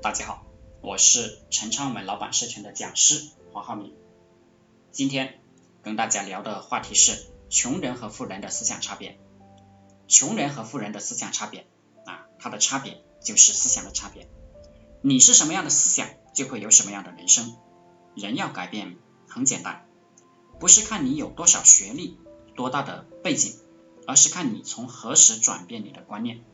大家好，我是陈昌文老板社群的讲师黄浩明。今天跟大家聊的话题是穷人和富人的思想差别。穷人和富人的思想差别啊，它的差别就是思想的差别。你是什么样的思想，就会有什么样的人生。人要改变很简单，不是看你有多少学历、多大的背景，而是看你从何时转变你的观念。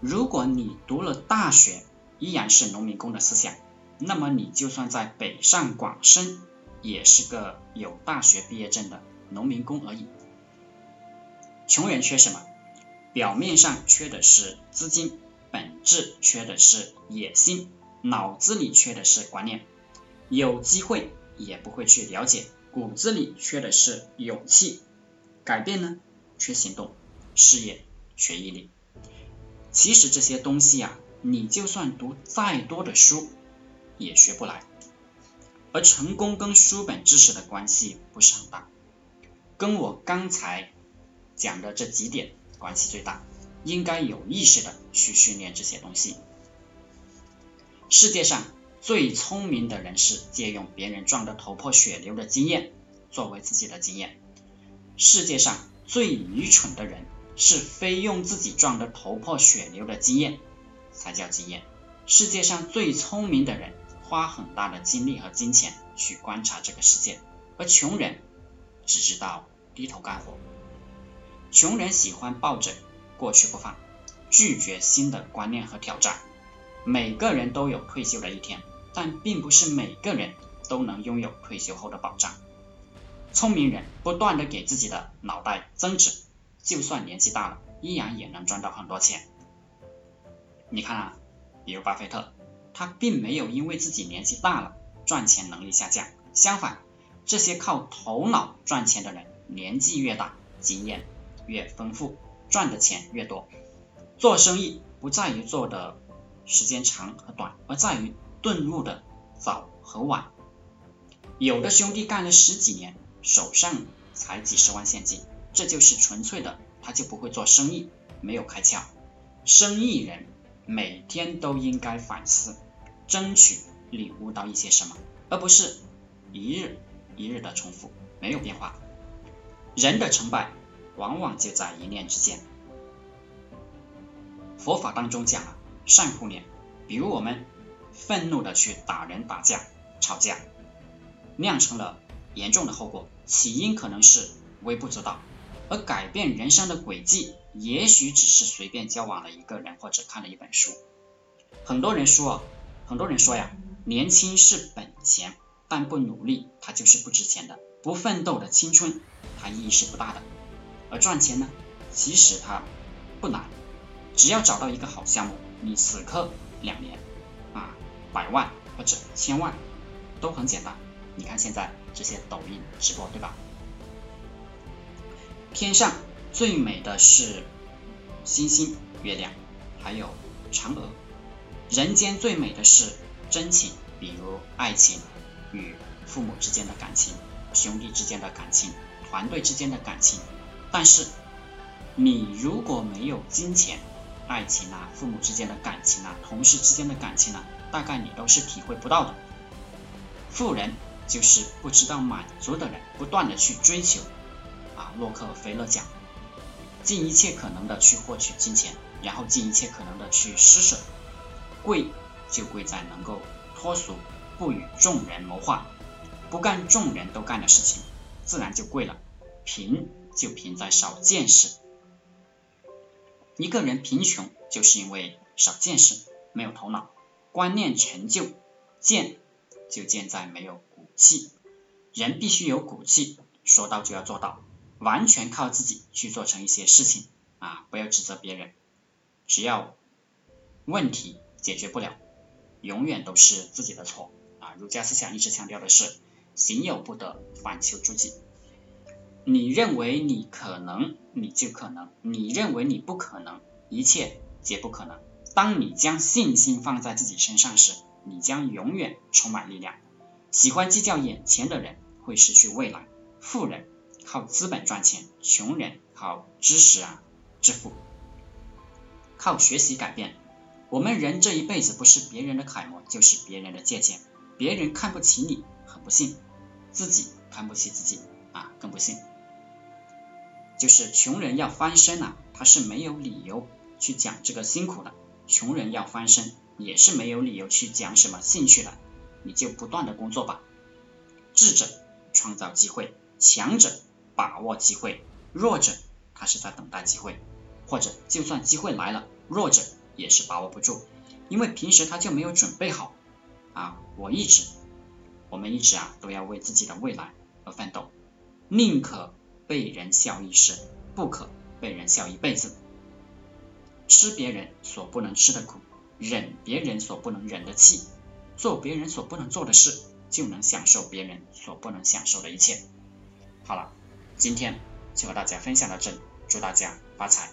如果你读了大学依然是农民工的思想，那么你就算在北上广深，也是个有大学毕业证的农民工而已。穷人缺什么？表面上缺的是资金，本质缺的是野心，脑子里缺的是观念。有机会也不会去了解，骨子里缺的是勇气。改变呢，缺行动；事业缺毅力。其实这些东西啊，你就算读再多的书，也学不来。而成功跟书本知识的关系不是很大，跟我刚才讲的这几点关系最大。应该有意识的去训练这些东西。世界上。最聪明的人是借用别人撞得头破血流的经验作为自己的经验。世界上最愚蠢的人是非用自己撞得头破血流的经验才叫经验。世界上最聪明的人花很大的精力和金钱去观察这个世界，而穷人只知道低头干活。穷人喜欢抱着过去不放，拒绝新的观念和挑战。每个人都有退休的一天。但并不是每个人都能拥有退休后的保障。聪明人不断的给自己的脑袋增值，就算年纪大了，依然也能赚到很多钱。你看啊，比如巴菲特，他并没有因为自己年纪大了，赚钱能力下降。相反，这些靠头脑赚钱的人，年纪越大，经验越丰富，赚的钱越多。做生意不在于做的时间长和短，而在于。顿悟的早和晚，有的兄弟干了十几年，手上才几十万现金，这就是纯粹的，他就不会做生意，没有开窍。生意人每天都应该反思，争取领悟到一些什么，而不是一日一日的重复，没有变化。人的成败往往就在一念之间。佛法当中讲了善护念，比如我们。愤怒的去打人、打架、吵架，酿成了严重的后果。起因可能是微不足道，而改变人生的轨迹，也许只是随便交往了一个人或者看了一本书。很多人说，很多人说呀，年轻是本钱，但不努力，它就是不值钱的。不奋斗的青春，它意义是不大的。而赚钱呢，其实它不难，只要找到一个好项目，你死磕两年。啊，百万或者千万都很简单。你看现在这些抖音直播，对吧？天上最美的是星星、月亮，还有嫦娥。人间最美的是真情，比如爱情与父母之间的感情、兄弟之间的感情、团队之间的感情。但是你如果没有金钱，爱情啊，父母之间的感情啊，同事之间的感情啊，大概你都是体会不到的。富人就是不知道满足的人，不断的去追求。洛克菲勒讲，尽一切可能的去获取金钱，然后尽一切可能的去施舍。贵就贵在能够脱俗，不与众人谋划，不干众人都干的事情，自然就贵了。贫就贫在少见识。一个人贫穷，就是因为少见识，没有头脑，观念陈旧，贱就贱在没有骨气。人必须有骨气，说到就要做到，完全靠自己去做成一些事情啊！不要指责别人，只要问题解决不了，永远都是自己的错啊！儒家思想一直强调的是，行有不得，反求诸己。你认为你可能，你就可能；你认为你不可能，一切皆不可能。当你将信心放在自己身上时，你将永远充满力量。喜欢计较眼前的人会失去未来。富人靠资本赚钱，穷人靠知识啊致富。靠学习改变，我们人这一辈子不是别人的楷模，就是别人的借鉴。别人看不起你，很不幸；自己看不起自己啊，更不幸。就是穷人要翻身啊，他是没有理由去讲这个辛苦的。穷人要翻身，也是没有理由去讲什么兴趣的。你就不断的工作吧。智者创造机会，强者把握机会，弱者他是在等待机会，或者就算机会来了，弱者也是把握不住，因为平时他就没有准备好。啊，我一直，我们一直啊都要为自己的未来而奋斗，宁可被人笑一时，不可被人笑一辈子。吃别人所不能吃的苦，忍别人所不能忍的气，做别人所不能做的事，就能享受别人所不能享受的一切。好了，今天就和大家分享到这里，祝大家发财。